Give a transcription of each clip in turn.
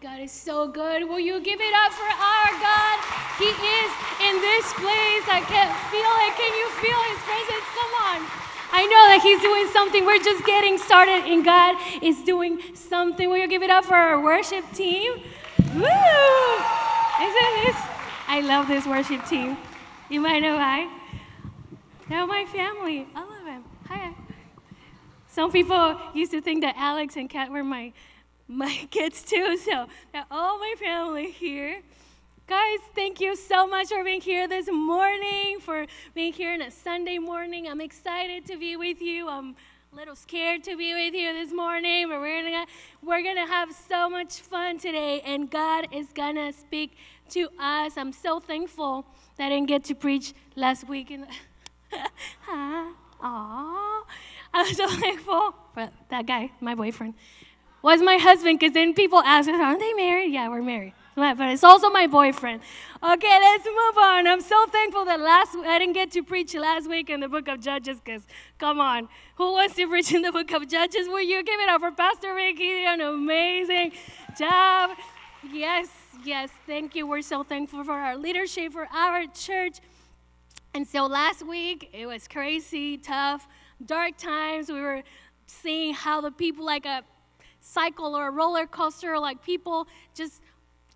God is so good. Will you give it up for our God? He is in this place. I can't feel it. Can you feel His presence? Come on. I know that He's doing something. We're just getting started, and God is doing something. Will you give it up for our worship team? Woo! Isn't this? I love this worship team. You might know why. They're my family. I love them. Hi. Some people used to think that Alex and Kat were my my kids too. So all my family here. Guys, thank you so much for being here this morning, for being here on a Sunday morning. I'm excited to be with you. I'm a little scared to be with you this morning, but we're gonna we're gonna have so much fun today, and God is gonna speak to us. I'm so thankful that I didn't get to preach last week. In the Aww. I'm so thankful for that guy, my boyfriend was my husband because then people ask us, aren't they married? Yeah, we're married. But it's also my boyfriend. Okay, let's move on. I'm so thankful that last I didn't get to preach last week in the book of Judges because, come on, who wants to preach in the book of Judges? Will you give it up for Pastor Ricky? He did an amazing job. Yes, yes, thank you. We're so thankful for our leadership, for our church. And so last week, it was crazy, tough, dark times. We were seeing how the people, like a cycle or a roller coaster, like people just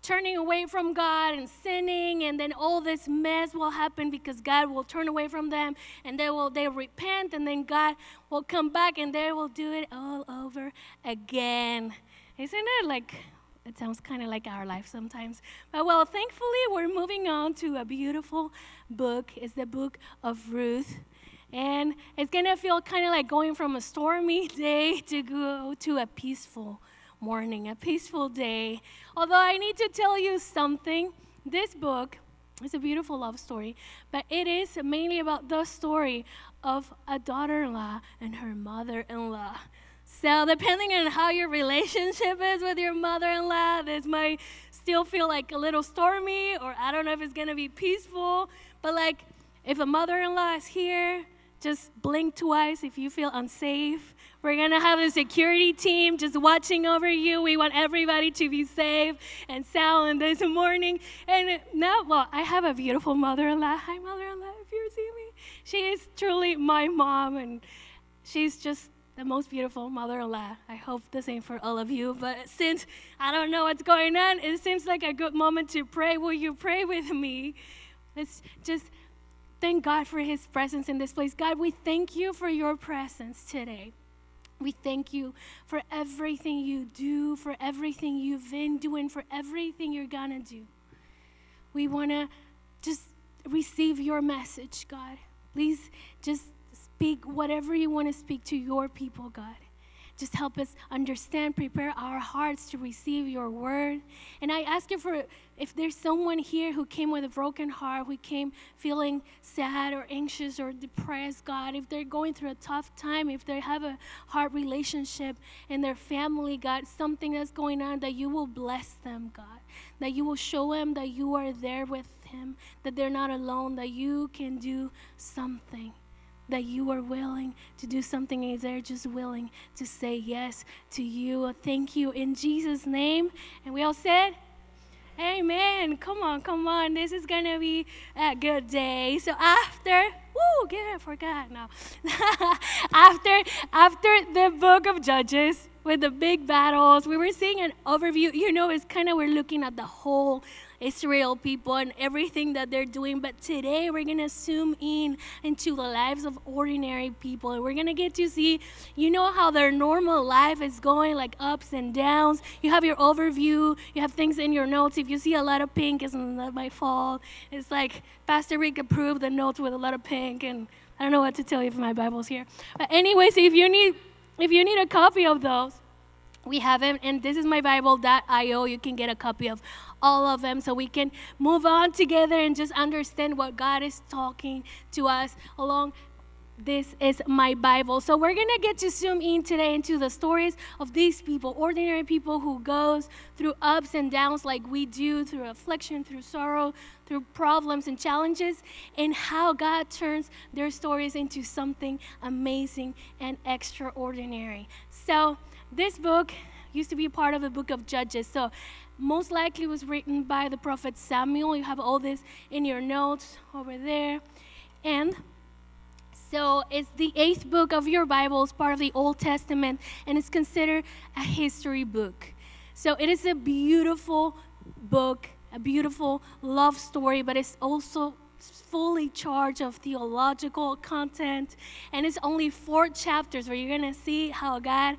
turning away from God and sinning, and then all this mess will happen because God will turn away from them, and they will they repent, and then God will come back and they will do it all over again. Isn't it like it sounds kind of like our life sometimes? But well, thankfully we're moving on to a beautiful book. It's the book of Ruth. And it's going to feel kind of like going from a stormy day to go to a peaceful morning, a peaceful day. Although I need to tell you something, this book is a beautiful love story, but it is mainly about the story of a daughter in law and her mother in law. So, depending on how your relationship is with your mother in law, this might still feel like a little stormy, or I don't know if it's gonna be peaceful. But, like, if a mother in law is here, just blink twice if you feel unsafe. We're going to have a security team just watching over you. We want everybody to be safe and sound this morning. And now, well, I have a beautiful mother in law. Hi, mother in law, if you see me. She is truly my mom, and she's just the most beautiful mother in law. I hope the same for all of you. But since I don't know what's going on, it seems like a good moment to pray. Will you pray with me? Let's just thank God for His presence in this place. God, we thank you for your presence today. We thank you for everything you do, for everything you've been doing, for everything you're gonna do. We wanna just receive your message, God. Please just speak whatever you wanna speak to your people, God. Just help us understand, prepare our hearts to receive your word. And I ask you for if there's someone here who came with a broken heart, who came feeling sad or anxious or depressed, God, if they're going through a tough time, if they have a hard relationship in their family, God, something that's going on, that you will bless them, God. That you will show them that you are there with them, that they're not alone, that you can do something that you are willing to do something and they're just willing to say yes to you. Thank you in Jesus' name. And we all said, Amen. Come on, come on. This is going to be a good day. So after, woo, get it, forgot now. after, after the book of Judges, with the big battles, we were seeing an overview. You know, it's kind of, we're looking at the whole Israel people and everything that they're doing. But today we're going to zoom in into the lives of ordinary people. And we're going to get to see, you know, how their normal life is going, like ups and downs. You have your overview, you have things in your notes. If you see a lot of pink, it's not that my fault. It's like Pastor Rick approved the notes with a lot of pink. And I don't know what to tell you if my Bible's here. But, anyways, if you need, if you need a copy of those, we have them and this is my bible.io you can get a copy of all of them so we can move on together and just understand what god is talking to us along this is my bible. So we're gonna get to zoom in today into the stories of these people ordinary people who goes through ups and downs like we do through affliction through sorrow through problems and challenges and how god turns their stories into something amazing and extraordinary. So this book, used to be part of the book of Judges. So most likely was written by the prophet Samuel. You have all this in your notes over there. And so it's the eighth book of your Bible, it's part of the Old Testament, and it's considered a history book. So it is a beautiful book, a beautiful love story, but it's also fully charged of theological content. And it's only four chapters where you're going to see how God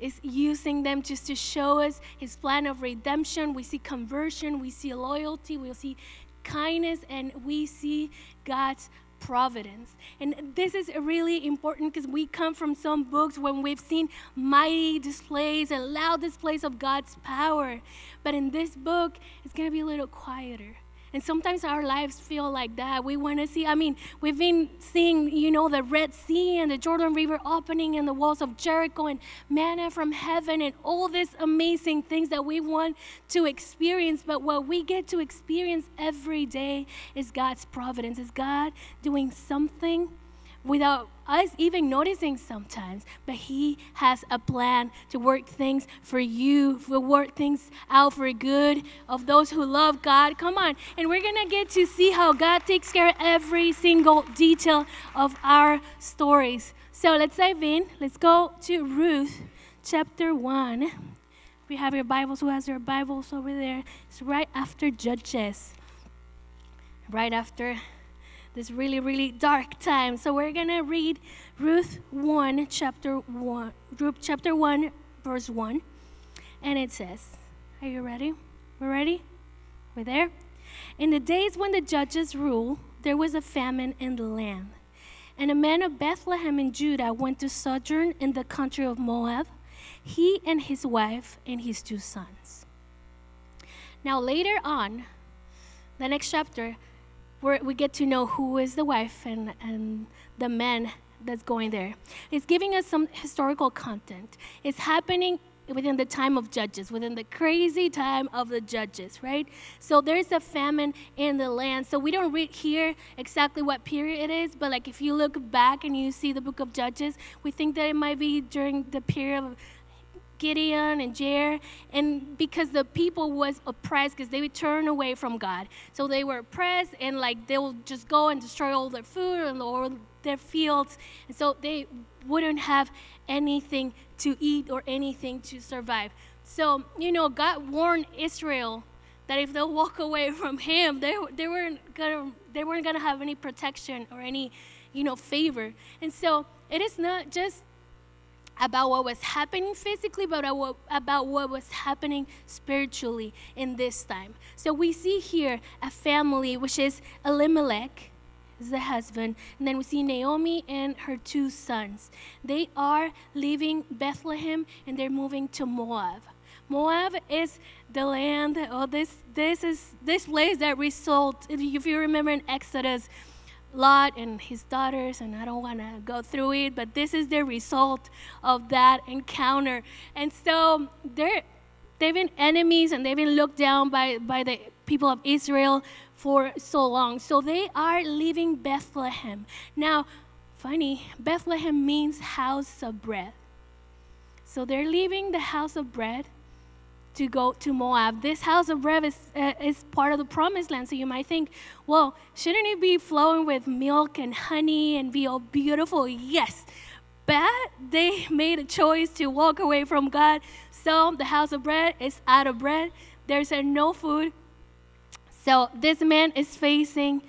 is using them just to show us his plan of redemption. We see conversion, we see loyalty, we see kindness, and we see God's providence. And this is really important because we come from some books when we've seen mighty displays and loud displays of God's power. But in this book, it's going to be a little quieter. And sometimes our lives feel like that. We want to see, I mean, we've been seeing, you know, the Red Sea and the Jordan River opening and the walls of Jericho and manna from heaven and all these amazing things that we want to experience. But what we get to experience every day is God's providence, is God doing something without us even noticing sometimes. But He has a plan to work things for you, to work things out for good of those who love God. Come on. And we're to get to see how God takes care of every single detail of our stories. So let's dive in. Let's go to Ruth chapter 1. If you have your Bibles, who has your Bibles over there? It's right after Judges. Right after this really, really dark time. So we're gonna read Ruth 1, chapter 1, Ruth chapter 1, verse 1. And it says, Are you ready? We're ready? We're there? In the days when the judges ruled, there was a famine in the land. And a man of Bethlehem in Judah went to sojourn in the country of Moab, he and his wife and his two sons. Now, later on, the next chapter, where we get to know who is the wife and, and the man that's going there. It's giving us some historical content. It's happening within the time of judges, within the crazy time of the judges, right? So there's a famine in the land. So we don't read here exactly what period it is, but like if you look back and you see the book of Judges, we think that it might be during the period of Gideon and Jair, and because the people was oppressed because they would turn away from God. So they were oppressed and like they will just go and destroy all their food and all their fields. And so they wouldn't have anything to eat or anything to survive. So, you know, God warned Israel that if they walk away from him, they, they weren't gonna they weren't gonna have any protection or any, you know, favor. And so it is not just about what was happening physically, but about what was happening spiritually in this time. So we see here a family, which is Elimelech, is the husband, and then we see Naomi and her two sons. They are leaving Bethlehem and they're moving to Moab. Moab is the land, oh, this, this is this place that result, if you remember in Exodus, Lot and his daughters, and I don't want to go through it, but this is the result of that encounter. And so they're, they've been enemies and they've been looked down by, by the people of Israel for so long. So they are leaving Bethlehem. Now, funny, Bethlehem means house of bread. So they're leaving the house of bread to go to Moab. This house of bread is, uh, is part of the promised land. So you might think, well, shouldn't it be flowing with milk and honey and be all beautiful? Yes. But they made a choice to walk away from God. So the house of bread is out of bread. There's no food. So this man is facing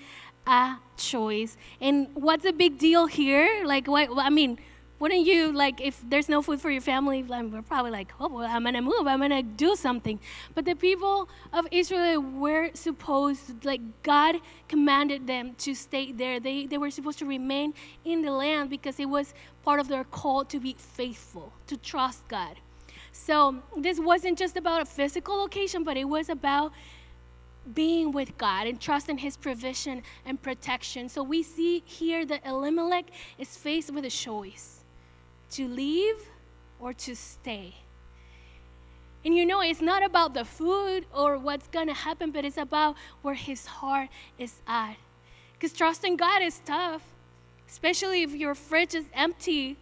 a choice. And what's the big deal here? Like, what, I mean, wouldn't you like if there's no food for your family we're probably like oh well, i'm gonna move i'm gonna do something. But the people of israel were supposed like god commanded them to stay there. They, they were supposed to remain in the land because it was part of their call to be faithful to trust god. So this wasn't just about a physical location but it was about being with God and trusting His provision and protection. So we see here that Elimelech is faced with a choice to leave or to stay. And you know, it's not about the food or what's to happen, but it's about where his heart is at. Because trusting God is tough, especially if your fridge is empty,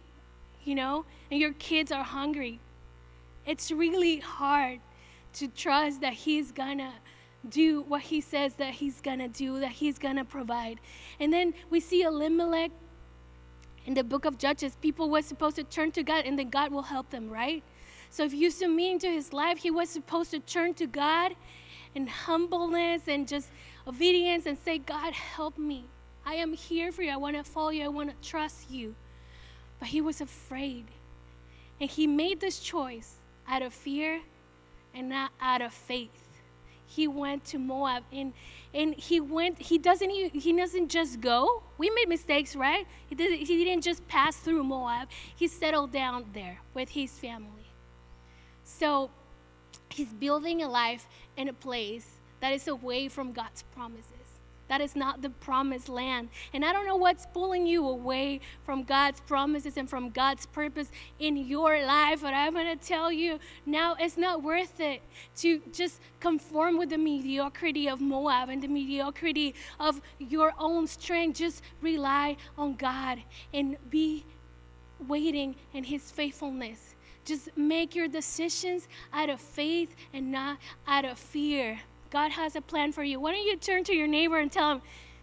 you know, and your kids are hungry. it's really hard to trust that He's gonna do what He says that He's gonna do, that He's gonna provide. And then we see Elimelech in the book of Judges. People were supposed to turn to God, and then God will help them, right? So if you submit into his life, he was supposed to turn to God in humbleness and just obedience and say, God, help me. I am here for you. I want to follow you. I want to trust you. But he was afraid. And he made this choice out of fear and not out of faith. He went to Moab and and he went he doesn't he doesn't just go. We made mistakes, right? He did he didn't just pass through Moab. He settled down there with his family. So he's building a life in a place that is away from God's promises. That is not the promised land. And I don't know what's pulling you away from God's promises and from God's purpose in your life, but I'm going to tell you now it's not worth it to just conform with the mediocrity of Moab and the mediocrity of your own strength. Just rely on God and be waiting in His faithfulness. Just make your decisions out of faith and not out of fear. God has a plan for you. Why don't you turn to your neighbor and tell him,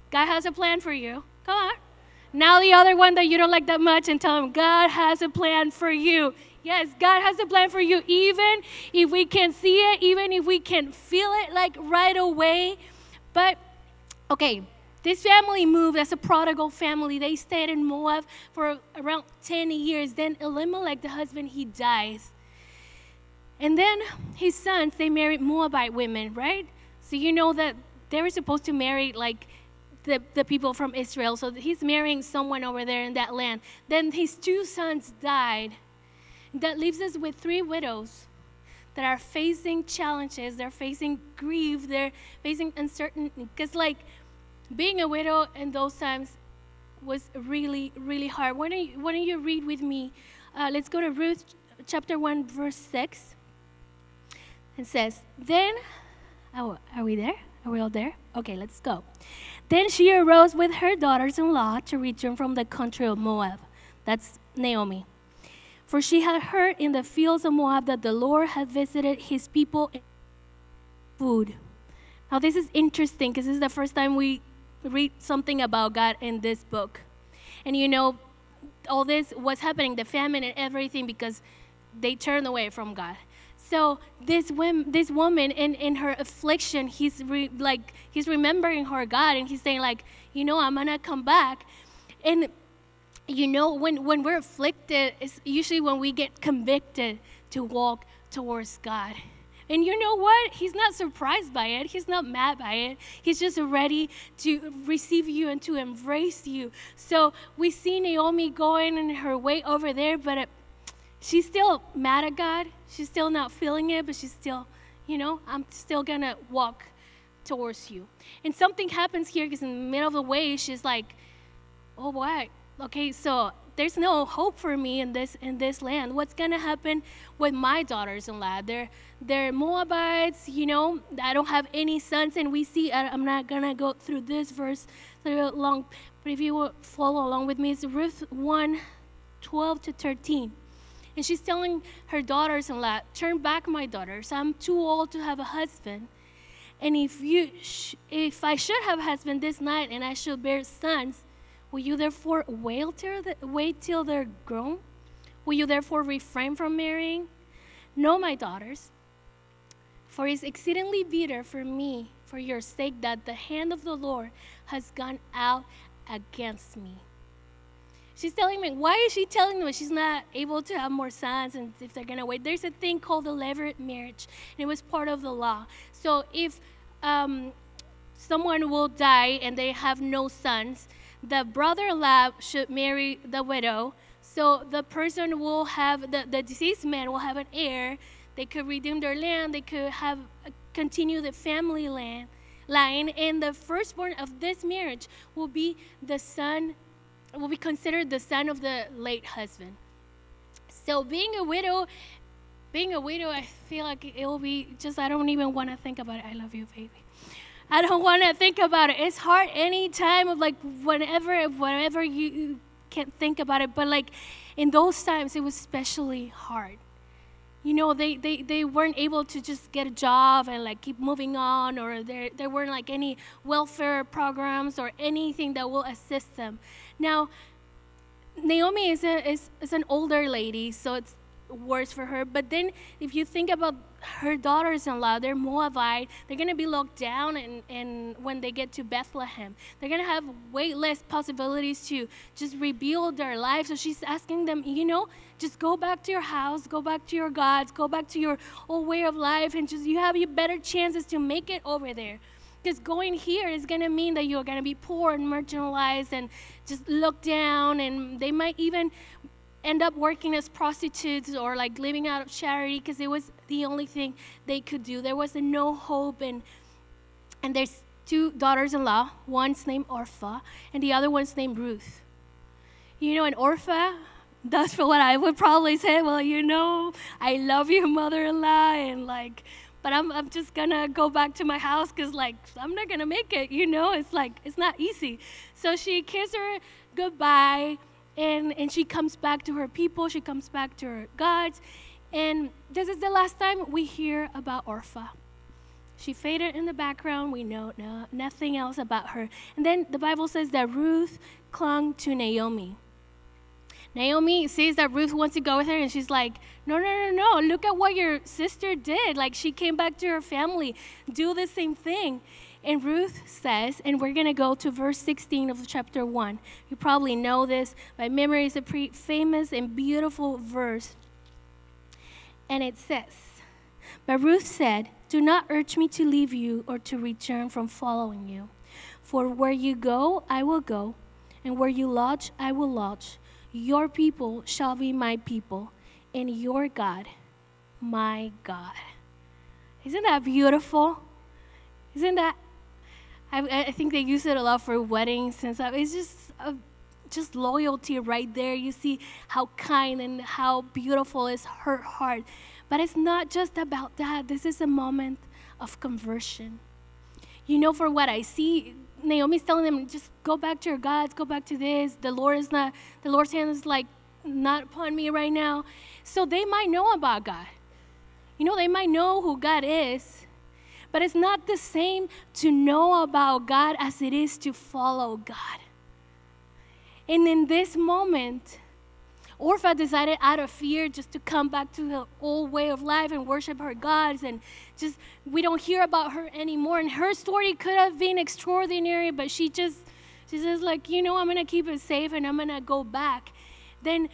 God has a plan for you? Come on. Now, the other one that you don't like that much, and tell him, God has a plan for you. Yes, God has a plan for you, even if we can see it, even if we can feel it like right away. But, okay, this family moved as a prodigal family. They stayed in Moab for around 10 years. Then Elimelech, the husband, he dies. And then his sons, they married Moabite women, right? So you know that they were supposed to marry like the, the people from Israel. So he's marrying someone over there in that land. Then his two sons died. That leaves us with three widows that are facing challenges. They're facing grief. They're facing uncertainty. Because, like, being a widow in those times was really, really hard. Why don't you, why don't you read with me? Uh, let's go to Ruth chapter 1, verse 6. It says, Then, oh, are we there? Are we all there? Okay, let's go. Then she arose with her daughters in law to return from the country of Moab. That's Naomi. For she had heard in the fields of Moab that the Lord had visited his people food. Now, this is interesting because this is the first time we read something about God in this book. And you know, all this was happening, the famine and everything, because they turned away from God. So this woman, this woman in, in her affliction, he's re, like he's remembering her God, and he's saying like, you know, I'm gonna come back. And you know, when when we're afflicted, it's usually when we get convicted to walk towards God. And you know what? He's not surprised by it. He's not mad by it. He's just ready to receive you and to embrace you. So we see Naomi going in her way over there, but she's still mad at God. She's still not feeling it, but she's still, you know, I'm still going to walk towards you. And something happens here because in the middle of the way, she's like, oh, what? Okay, so there's no hope for me in this in this land. What's gonna happen with my daughters-in-law? They're they're Moabites, you know. I don't have any sons, and we see. Uh, I'm not gonna go through this verse so long, but if you follow along with me, it's Ruth 1, 12 to 13. And she's telling her daughters-in-law, "Turn back, my daughters. I'm too old to have a husband." And if you, sh- if I should have a husband this night, and I should bear sons, Will you therefore wait till, the, wait till they're grown? Will you therefore refrain from marrying? No, my daughters, for it is exceedingly bitter for me, for your sake, that the hand of the Lord has gone out against me. She's telling me, why is she telling me she's not able to have more sons and if they're going to wait? There's a thing called the levirate marriage, and it was part of the law. So if um, someone will die and they have no sons, the brother-in-law should marry the widow. So the person will have, the, the deceased man will have an heir. They could redeem their land. They could have, uh, continue the family land, line. And the firstborn of this marriage will be the son, will be considered the son of the late husband. So being a widow, being a widow, I feel like it will be just, I don't even want to think about it. I love you, baby. I don't want to think about it. It's hard any time of like whenever, whatever you can't think about it. But like in those times, it was especially hard. you know, they, they, they weren't able to just get a job and like keep moving on, or there, there weren't like any welfare programs or anything that will assist them. Now, Naomi is, a, is, is an older lady, so it's worse for her. But then, if you think about her daughters-in-law, they're Moabite. They're gonna be locked down, and, and when they get to Bethlehem, they're gonna have way less possibilities to just rebuild their lives. So she's asking them, you know, just go back to your house, go back to your gods, go back to your old way of life, and just you have your better chances to make it over there. Because going here is going to mean that you're going to be poor and marginalized and just looked down, and they might even end up working as prostitutes or like living out of charity because it was the only thing they could do. There was no hope, and and there's two daughters-in-law. One's named Orpha, and the other one's named Ruth. You know, and Orpha, that's for what I would probably say. Well, you know, I love you, mother-in-law, and like but I'm, I'm just gonna go back to my house because like i'm not gonna make it you know? It's like it's not easy. So she kisses her goodbye and, and she comes back to her people she comes back to her gods. And this is the last time we hear about orpha. She faded in the background we know no, nothing else about her. And then the bible says that ruth clung to naomi Naomi sees that Ruth wants to go with her, and she's like, No, no, no, no. Look at what your sister did. Like, she came back to her family. Do the same thing. And Ruth says, and we're going to go to verse 16 of chapter 1. You probably know this by memory. It's a pretty famous and beautiful verse. And it says, But Ruth said, Do not urge me to leave you or to return from following you. For where you go, I will go, and where you lodge, I will lodge. Your people shall be my people, and your God, my God. Isn't that beautiful? Isn't that? I, I think they use it a lot for weddings and stuff. It's just a, just loyalty right there. You see how kind and how beautiful is her heart. But it's not just about that. This is a moment of conversion. You know, for what I see, Naomi's telling them, just go back to your gods, go back to this. The Lord is not, the Lord's hand is like not upon me right now. So they might know about God. You know, they might know who God is, but it's not the same to know about God as it is to follow God. And in this moment, Orpha decided out of fear just to come back to her old way of life and worship her gods and just we don't hear about her anymore. And her story could have been extraordinary but she just she says like you know i'm gonna keep it safe and i'm gonna go back. Then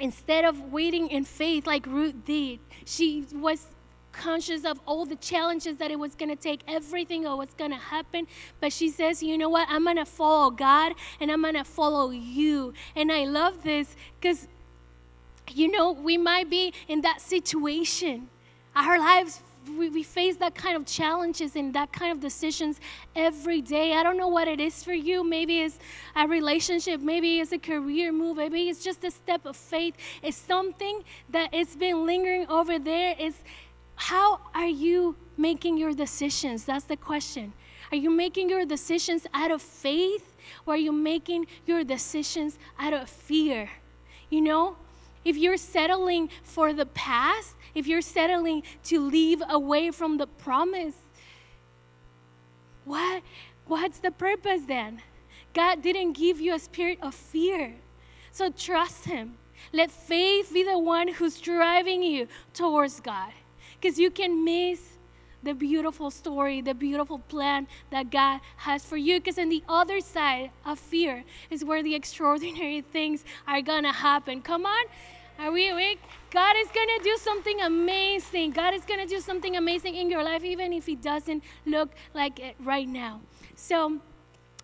instead of waiting in faith like ruth did she was conscious of all the challenges that it was going to take, everything that was going to happen. But she says, you know what? I'm going to follow God and I'm going to follow you. And I love this because, you know, we might be in that situation. Our lives, we, we face that kind of challenges and that kind of decisions every day. I don't know what it is for you. Maybe it's a relationship, maybe it's a career move, maybe it's just a step of faith. It's something that it's been lingering over there. It's how are you making your decisions? That's the question. Are you making your decisions out of faith or are you making your decisions out of fear? You know, if you're settling for the past, if you're settling to leave away from the promise, what what's the purpose then? God didn't give you a spirit of fear. So trust him. Let faith be the one who's driving you towards God because you can miss the beautiful story, the beautiful plan that God has for you. Because on the other side of fear is where the extraordinary things are gonna happen. Come on. Are we awake? God is to do something amazing. God is to do something amazing in your life, even if it doesn't look like it right now. So,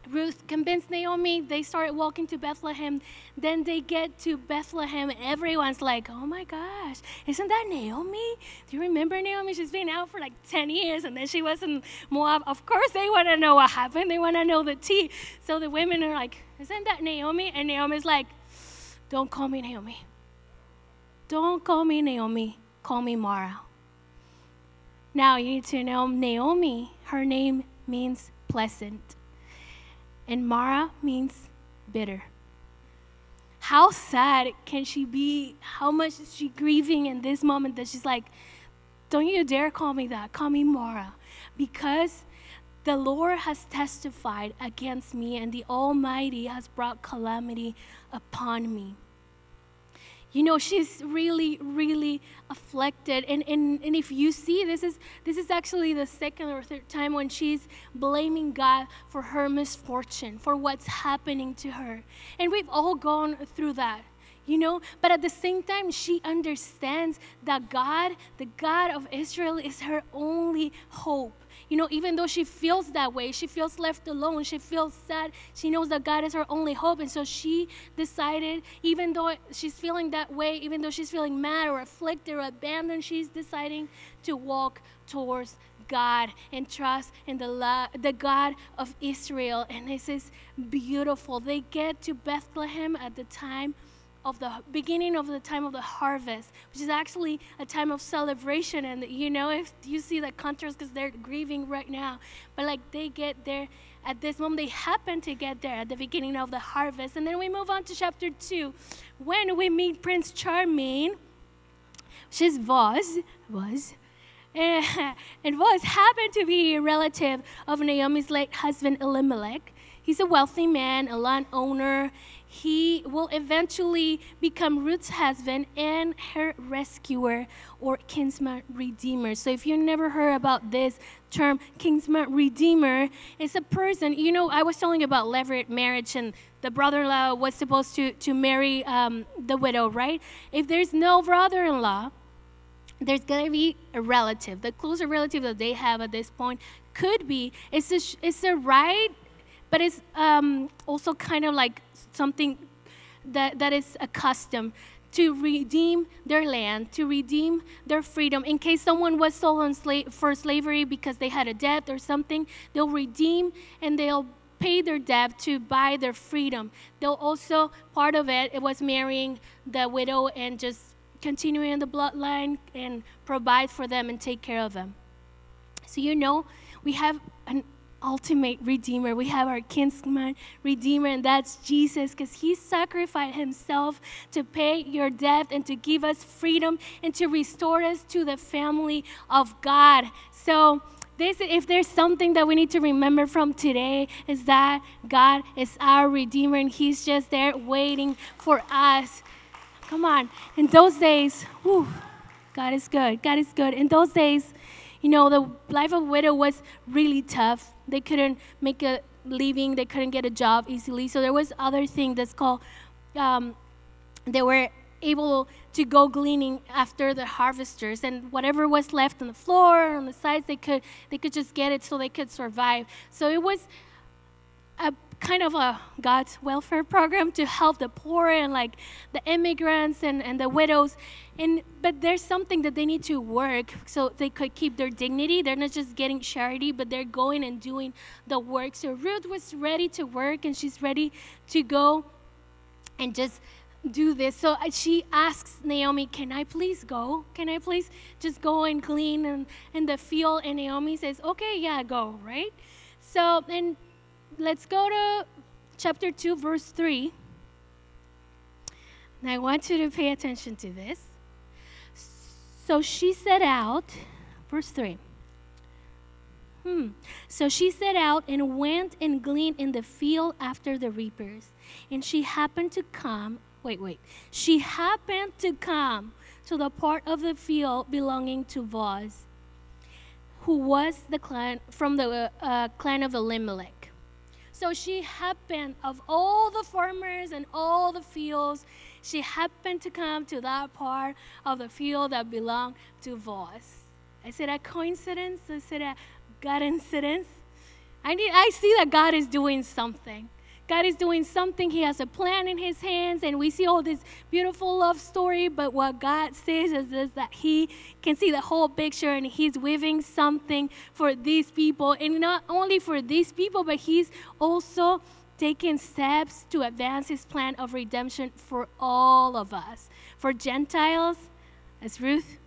Ruth convinced Naomi. They started walking to Bethlehem. Then they get to Bethlehem, everyone's like, oh my gosh, isn't that Naomi? Do you remember Naomi? She's been out for like 10 years, and then she was in Moab. Of course, they want to know what happened. They want to know the tea. So the women are like, isn't that Naomi? And Naomi's like, don't call me Naomi. Don't call me Naomi. Call me Mara. Now you need to know Naomi, her name means pleasant and Mara means bitter. how sad can she be? How much is she grieving in this moment that she's like, don't you dare call me that. Call me Mara. Because the Lord has testified against me, and the Almighty has brought calamity upon me. You know, she's really, really afflicted. And, and, and if you see, this is, this is actually the second or third time when she's blaming God for her misfortune, for what's happening to her. And we've all gone through that you know but at the same time she understands that god the god of israel is her only hope you know, even though she feels that way, she feels left alone, she feels sad, she knows that God is her only hope. And so she decided, even though she's feeling that way, even though she's feeling mad or afflicted or abandoned, she's deciding to walk towards God and trust in the, la- the God of Israel. And this is beautiful. They get to Bethlehem at the time of the beginning of the time of the harvest, which is actually a time of celebration. And you know, if you see the contrast, because they're grieving right now, but like they get there at this moment, they happen to get there at the beginning of the harvest. And then we move on to chapter two, when we meet Prince Charming, which is Boaz, was. Eh, and Boaz happened to be a relative of Naomi's late husband Elimelech. He's a wealthy man, a landowner he will eventually become Ruth's husband and her rescuer or kinsman redeemer. So if you never heard about this term, kinsman redeemer, it's a person, you know, I was telling you about levirate marriage and the brother-in-law was supposed to, to marry um, the widow, right? If there's no brother-in-law, there's going to be a relative. The closer relative that they have at this point could be, it's a, it's a right, but it's um, also kind of like something that, that is accustomed to redeem their land, to redeem their freedom. In case someone was sold on sla- for slavery because they had a debt or something, they'll redeem and they'll pay their debt to buy their freedom. They'll also, part of it, it was marrying the widow and just continuing the bloodline and provide for them and take care of them. So, you know, we have ultimate redeemer. We have our kinsman redeemer, and that's Jesus, because he sacrificed himself to pay your debt and to give us freedom and to restore us to the family of God. So, this, if there's something that we need to remember from today, is that God is our Redeemer and He's just there waiting for us. Come on. In those days, whew, God is good. God is good. In those days, you know, the life of widow was really tough they couldn't make a living, they couldn't get a job easily. So there was other thing that's called, um, they were able to go gleaning after the harvesters and whatever was left on the floor on the sides they could they could just get it so they could survive so it was a kind of a God's welfare program to help the poor and like the immigrants and, and the widows. And but there's something that they need to work so they could keep their dignity. They're not just getting charity, but they're going and doing the work. So Ruth was ready to work and she's ready to go and just do this. So uh, she asks Naomi, Can I please go? Can I please just go and glean in, in the field? And Naomi says, Okay, yeah, go, right? So, and let's go to chapter 2, verse 3. And I want you to pay attention to this. So she set out, verse 3. Hmm. So she set out and went and gleaned in the field after the reapers. And she happened to come, wait, wait. She happened to come to the part of the field belonging to Boaz, who was the clan from the uh, clan of Elimelech. So she happened, of all the farmers and all the fields, she happened to come to that part of the field that belonged to Boaz. I said, a coincidence? I said, a God incidence? I, need, I see that God is doing something. God is doing something. He has a plan in His hands, and we see all this beautiful love story. But what God says is, is that He can see the whole picture, and He's weaving something for these people, and not only for these people, but He's also taking steps to advance His plan of redemption for all of us, for Gentiles, as Ruth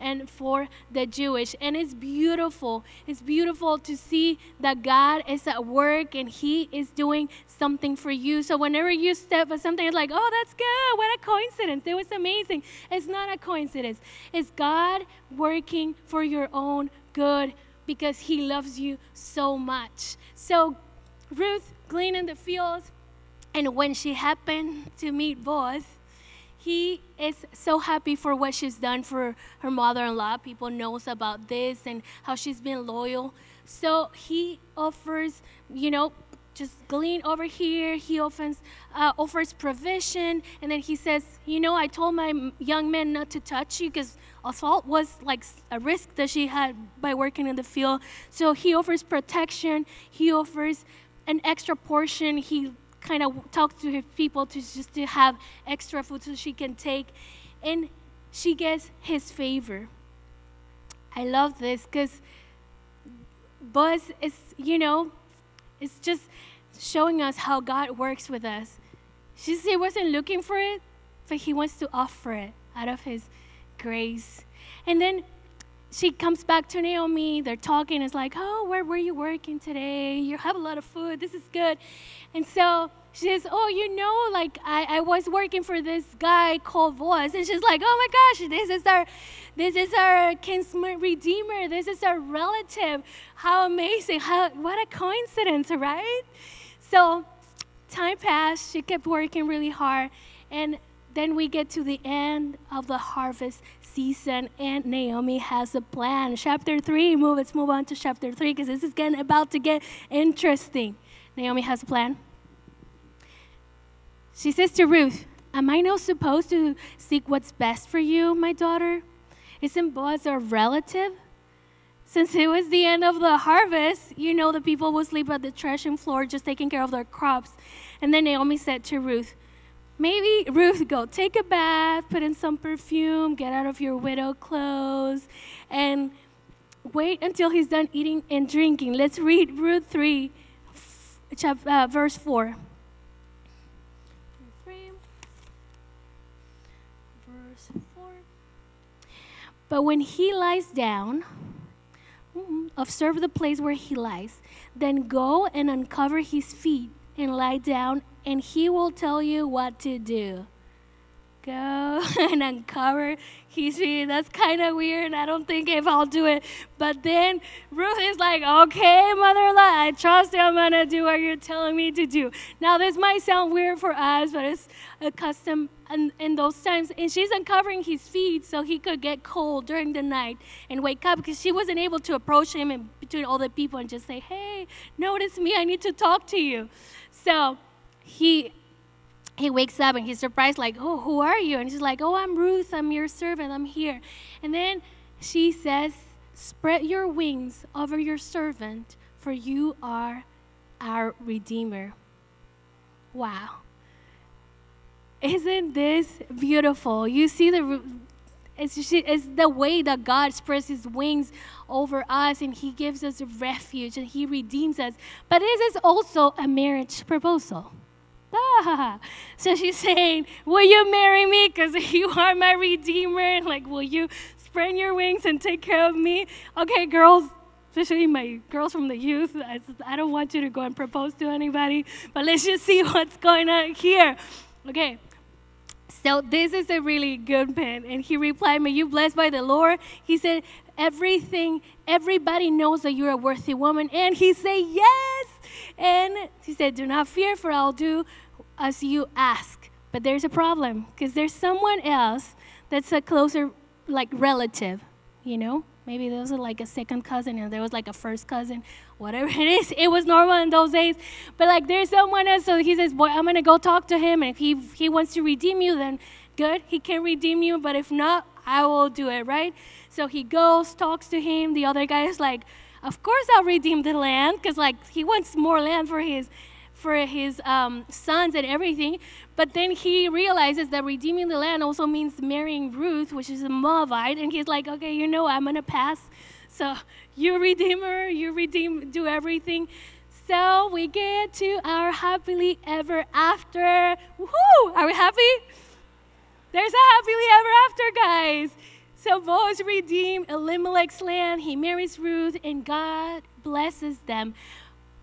and for the Jewish. And it's beautiful. It's beautiful to see that God is at work and He is doing something for you. So whenever you step at something, it's like, oh, that's good. What a coincidence. It was amazing. It's not a coincidence. It's God working for your own good because He loves you so much. So Ruth gleaned in the fields, and when she happened to meet Boaz, he is so happy for what she's done for her mother-in-law. People knows about this and how she's been loyal. So he offers, you know, just glean over here. He offers, uh, offers provision, and then he says, you know, I told my young men not to touch you because assault was like a risk that she had by working in the field. So he offers protection. He offers an extra portion. He kind of talk to her people to just to have extra food so she can take and she gets his favor. I love this because Boaz is you know it's just showing us how god works with us. She he wasn't looking for it but he wants to offer it out of his grace. And then she comes back to Naomi. They're talking. It's like, oh, where were you working today? You have a lot of food. This is good. And so she says, oh, you know, like I, I was working for this guy called Boaz. And she's like, oh my gosh, this is our, this is our kinsman redeemer. This is our relative. How amazing. How, what a coincidence, right? So time passed. She kept working really hard. And then we get to the end of the harvest season, and Naomi has a plan. Chapter 3, move, let's move on to chapter 3 because this is getting about to get interesting. Naomi has a plan. She says to Ruth, Am I not supposed to seek what's best for you, my daughter? Isn't Boaz a relative? Since it was the end of the harvest, you know the people will sleep at the threshing floor just taking care of their crops. And then Naomi said to Ruth, Maybe Ruth, go take a bath, put in some perfume, get out of your widow clothes, and wait until he's done eating and drinking. Let's read Ruth 3, chapter, uh, verse 4. verse 4. But when he lies down, observe the place where he lies, then go and uncover his feet and lie down and he will tell you what to do. Go and uncover his feet. That's kind of weird. I don't think if I'll do it. But then Ruth is like, okay, mother in law, I trust you. I'm going to do what you're telling me to do. Now, this might sound weird for us, but it's a custom in, in those times. And she's uncovering his feet so he could get cold during the night and wake up because she wasn't able to approach him in between all the people and just say, hey, notice me. I need to talk to you. So he he wakes up and he's surprised, like, Oh, who are you? And she's like, Oh, I'm Ruth, I'm your servant, I'm here. And then she says, Spread your wings over your servant, for you are our Redeemer. Wow. Isn't this beautiful? You see the it's, it's the way that God spreads his wings over us and he gives us refuge and he redeems us. But this is also a marriage proposal. Ah. So she's saying, Will you marry me? Because you are my redeemer. Like, will you spread your wings and take care of me? Okay, girls, especially my girls from the youth, I, don't want you to go and propose to anybody, but let's just see what's going on here. Okay. So this is a really good man. And he replied, May you blessed by the Lord. He said, Everything, everybody knows that you're a worthy woman. And he said, Yes. And he said, Do not fear, for I'll do as you ask. But there's a problem because there's someone else that's a closer, like, relative, you know? Maybe there was like a second cousin and there was like a first cousin, whatever it is. It was normal in those days. But like there's someone else, so he says, Boy, I'm gonna go talk to him. And if he, he wants to redeem you, then good, he can redeem you. But if not, I will do it, right? So he goes, talks to him. The other guy is like, Of course I'll redeem the land, because like he wants more land for his for his um, sons and everything. But then he realizes that redeeming the land also means marrying Ruth, which is a Moabite. And he's like, okay, you know, I'm to pass. So you redeem her, you redeem, do everything. So we get to our happily ever after. Are we happy? There's a happily ever after, guys. So Boaz redeemed Elimelech's land. He marries Ruth, and God blesses them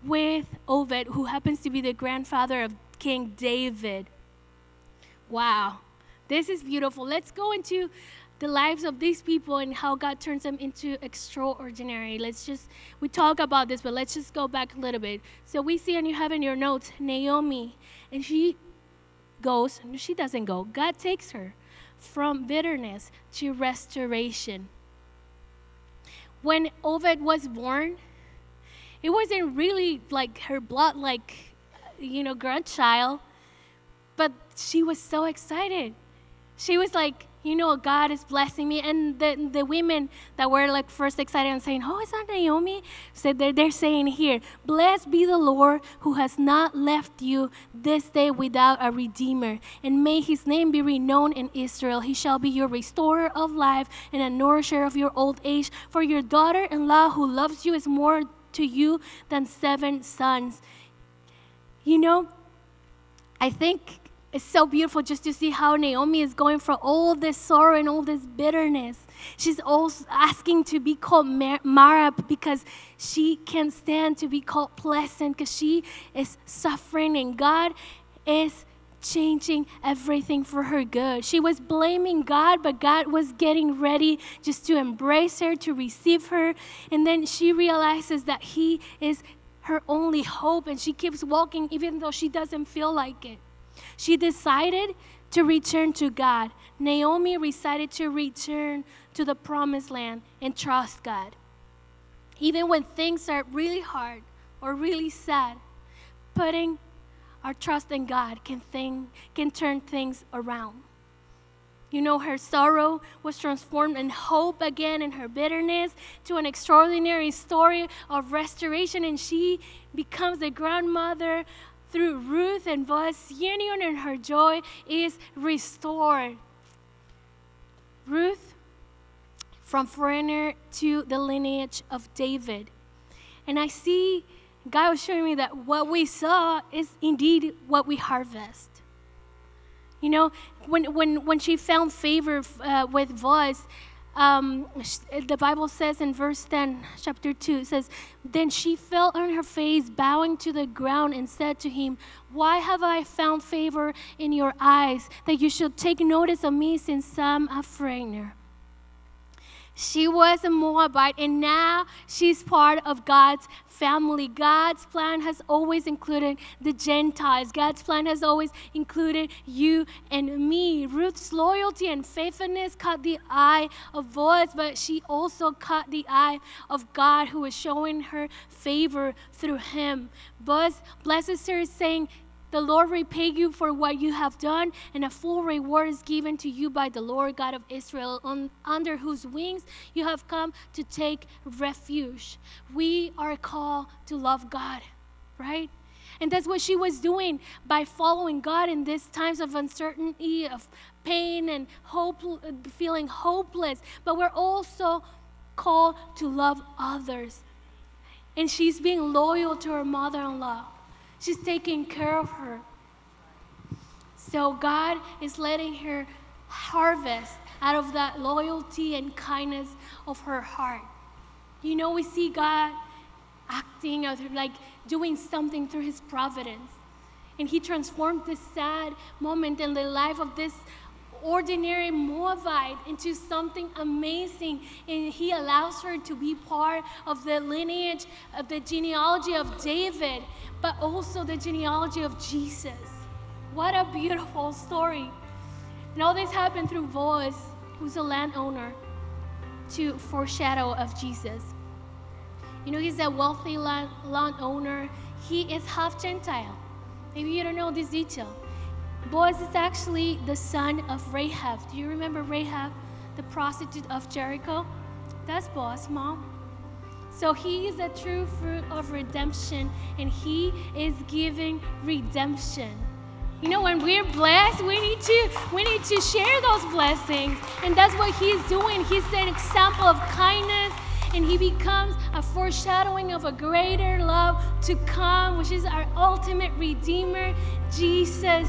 with Obed, who happens to be the grandfather of King David. Wow, this is beautiful. Let's go into the lives of these people and how God turns them into extraordinary. Let's just, we talk about this, but let's just go back a little bit. So we see, and you have in your notes, Naomi, and she goes, she doesn't go, God takes her from bitterness to restoration. When Obed was born, it wasn't really like her blood, like, you know, grandchild, but she was so excited. She was like, you know, God is blessing me. And the, the women that were like first excited and saying, oh, is that Naomi? Said they're, they're saying here, blessed be the Lord who has not left you this day without a redeemer. And may his name be renowned in Israel. He shall be your restorer of life and a nourisher of your old age. For your daughter in law who loves you is more to you than seven sons. You know, I think it's so beautiful just to see how Naomi is going for all this sorrow and all this bitterness. She's also asking to be called Mara because she can't stand to be called pleasant because she is suffering and God is changing everything for her good. She was blaming God, but God was getting ready just to embrace her, to receive her. And then she realizes that He is her only hope and she keeps walking even though she doesn't feel like it. She decided to return to God. Naomi decided to return to the promised land and trust God. Even when things are really hard or really sad, putting our trust in God can, thing, can turn things around. You know, her sorrow was transformed in hope again, and her bitterness to an extraordinary story of restoration, and she becomes the grandmother through Ruth and Boaz's union and her joy is restored. Ruth, from foreigner to the lineage of David. And I see God was showing me that what we saw is indeed what we harvest. You know, when, when, when she found favor uh, with Boaz, um, the Bible says in verse 10, chapter 2, it says, Then she fell on her face, bowing to the ground, and said to him, Why have I found favor in your eyes, that you should take notice of me since I'm a foreigner? She was a Moabite, and now she's part of God's family. God's plan has always included the Gentiles. God's plan has always included you and me. Ruth's loyalty and faithfulness caught the eye of Boaz, but she also caught the eye of God who was showing her favor through him. Boaz blesses her, saying, the Lord repay you for what you have done, and a full reward is given to you by the Lord God of Israel, on, under whose wings you have come to take refuge. We are called to love God, right? And that's what she was doing by following God in these times of uncertainty, of pain, and hope, feeling hopeless. But we're also called to love others. And she's being loyal to her mother in law. She's taking care of her. So God is letting her harvest out of that loyalty and kindness of her heart. You know, we see God acting or like doing something through his providence. And he transformed this sad moment in the life of this ordinary Moabite into something amazing. And he allows her to be part of the lineage, of the genealogy of David, but also the genealogy of Jesus. What a beautiful story. And all this happened through Boaz, who's a landowner, to foreshadow of Jesus. You know, he's a wealthy land, landowner. He is half Gentile. Maybe you don't know this detail. Boaz is actually the son of Rahab. Do you remember Rahab, the prostitute of Jericho? That's Boaz, mom. So he is a true fruit of redemption, and he is giving redemption. You know, when we're blessed, we need to we need to share those blessings, and that's what he's doing. He's an example of kindness, and he becomes a foreshadowing of a greater love to come, which is our ultimate redeemer, Jesus.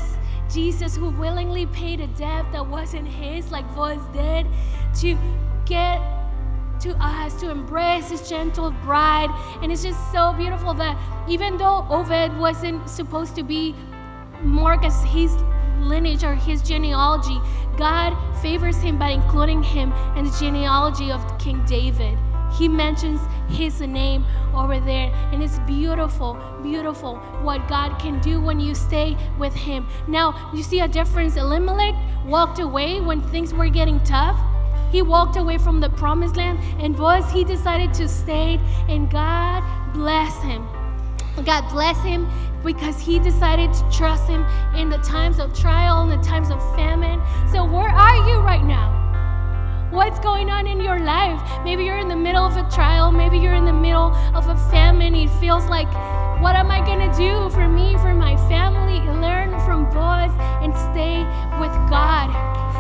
Jesus, who willingly paid a debt that wasn't his, like Boaz did, to get to us to embrace his gentle bride. And it's just so beautiful that even though Obed wasn't supposed to be marked as his lineage or his genealogy, God favors him by including him in the genealogy of King David. He mentions his name over there, and it's beautiful, beautiful what God can do when you stay with him. Now, you see a difference. Elimelech walked away when things were getting tough. He walked away from the promised land, and Boaz, he decided to stay, and God bless him. God bless him because he decided to trust him in the times of trial, in the times of famine. So, where are you right now? What's going on in your life? Maybe you're in the middle of a trial, maybe you're in the middle of a famine. It feels like, what am I going to do for me, for my family? Learn from Boaz and stay with God.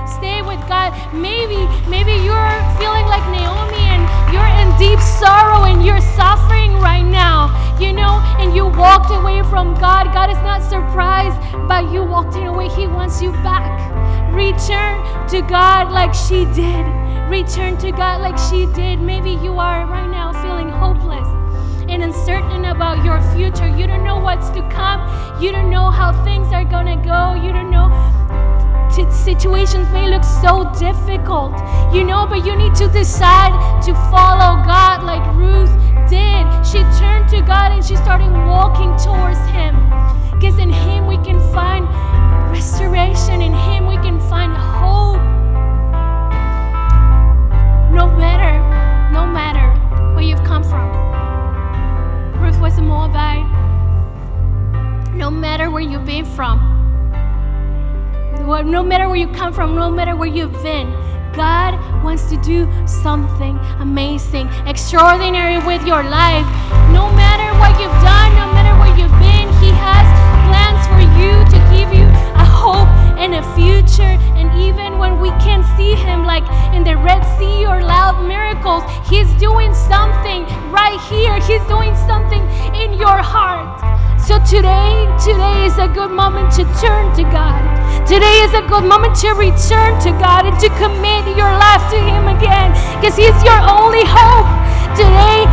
Stay with God. Maybe, maybe you're feeling like Naomi and you're in deep sorrow and you're suffering right now, you know, and you walked away from God. God is not surprised by you walking away. He wants you back. Return to God like she did. Return to God like she did. Maybe you are right now feeling hopeless and uncertain about your future. You don't know what's to come. You don't know how things are going to go. You don't know situations may look so difficult, you know, but you need to decide to follow God like Ruth did. She turned to God and she started walking towards Him. Because in Him we can find restoration, in Him we can find hope. No matter, no matter where you've come from. Ruth was a Moabite. No matter where you've been from no matter where you come from, no matter where you've been, God wants to do something amazing, extraordinary with your life. No matter what you've done, no hope and a future. And even when we can't see Him, like in the Red Sea or loud miracles, He's doing something right here. He's doing something in your heart. So today, today is a good moment to turn to God. Today is a good moment to return to God and to commit your life to Him again because He's your only hope. Today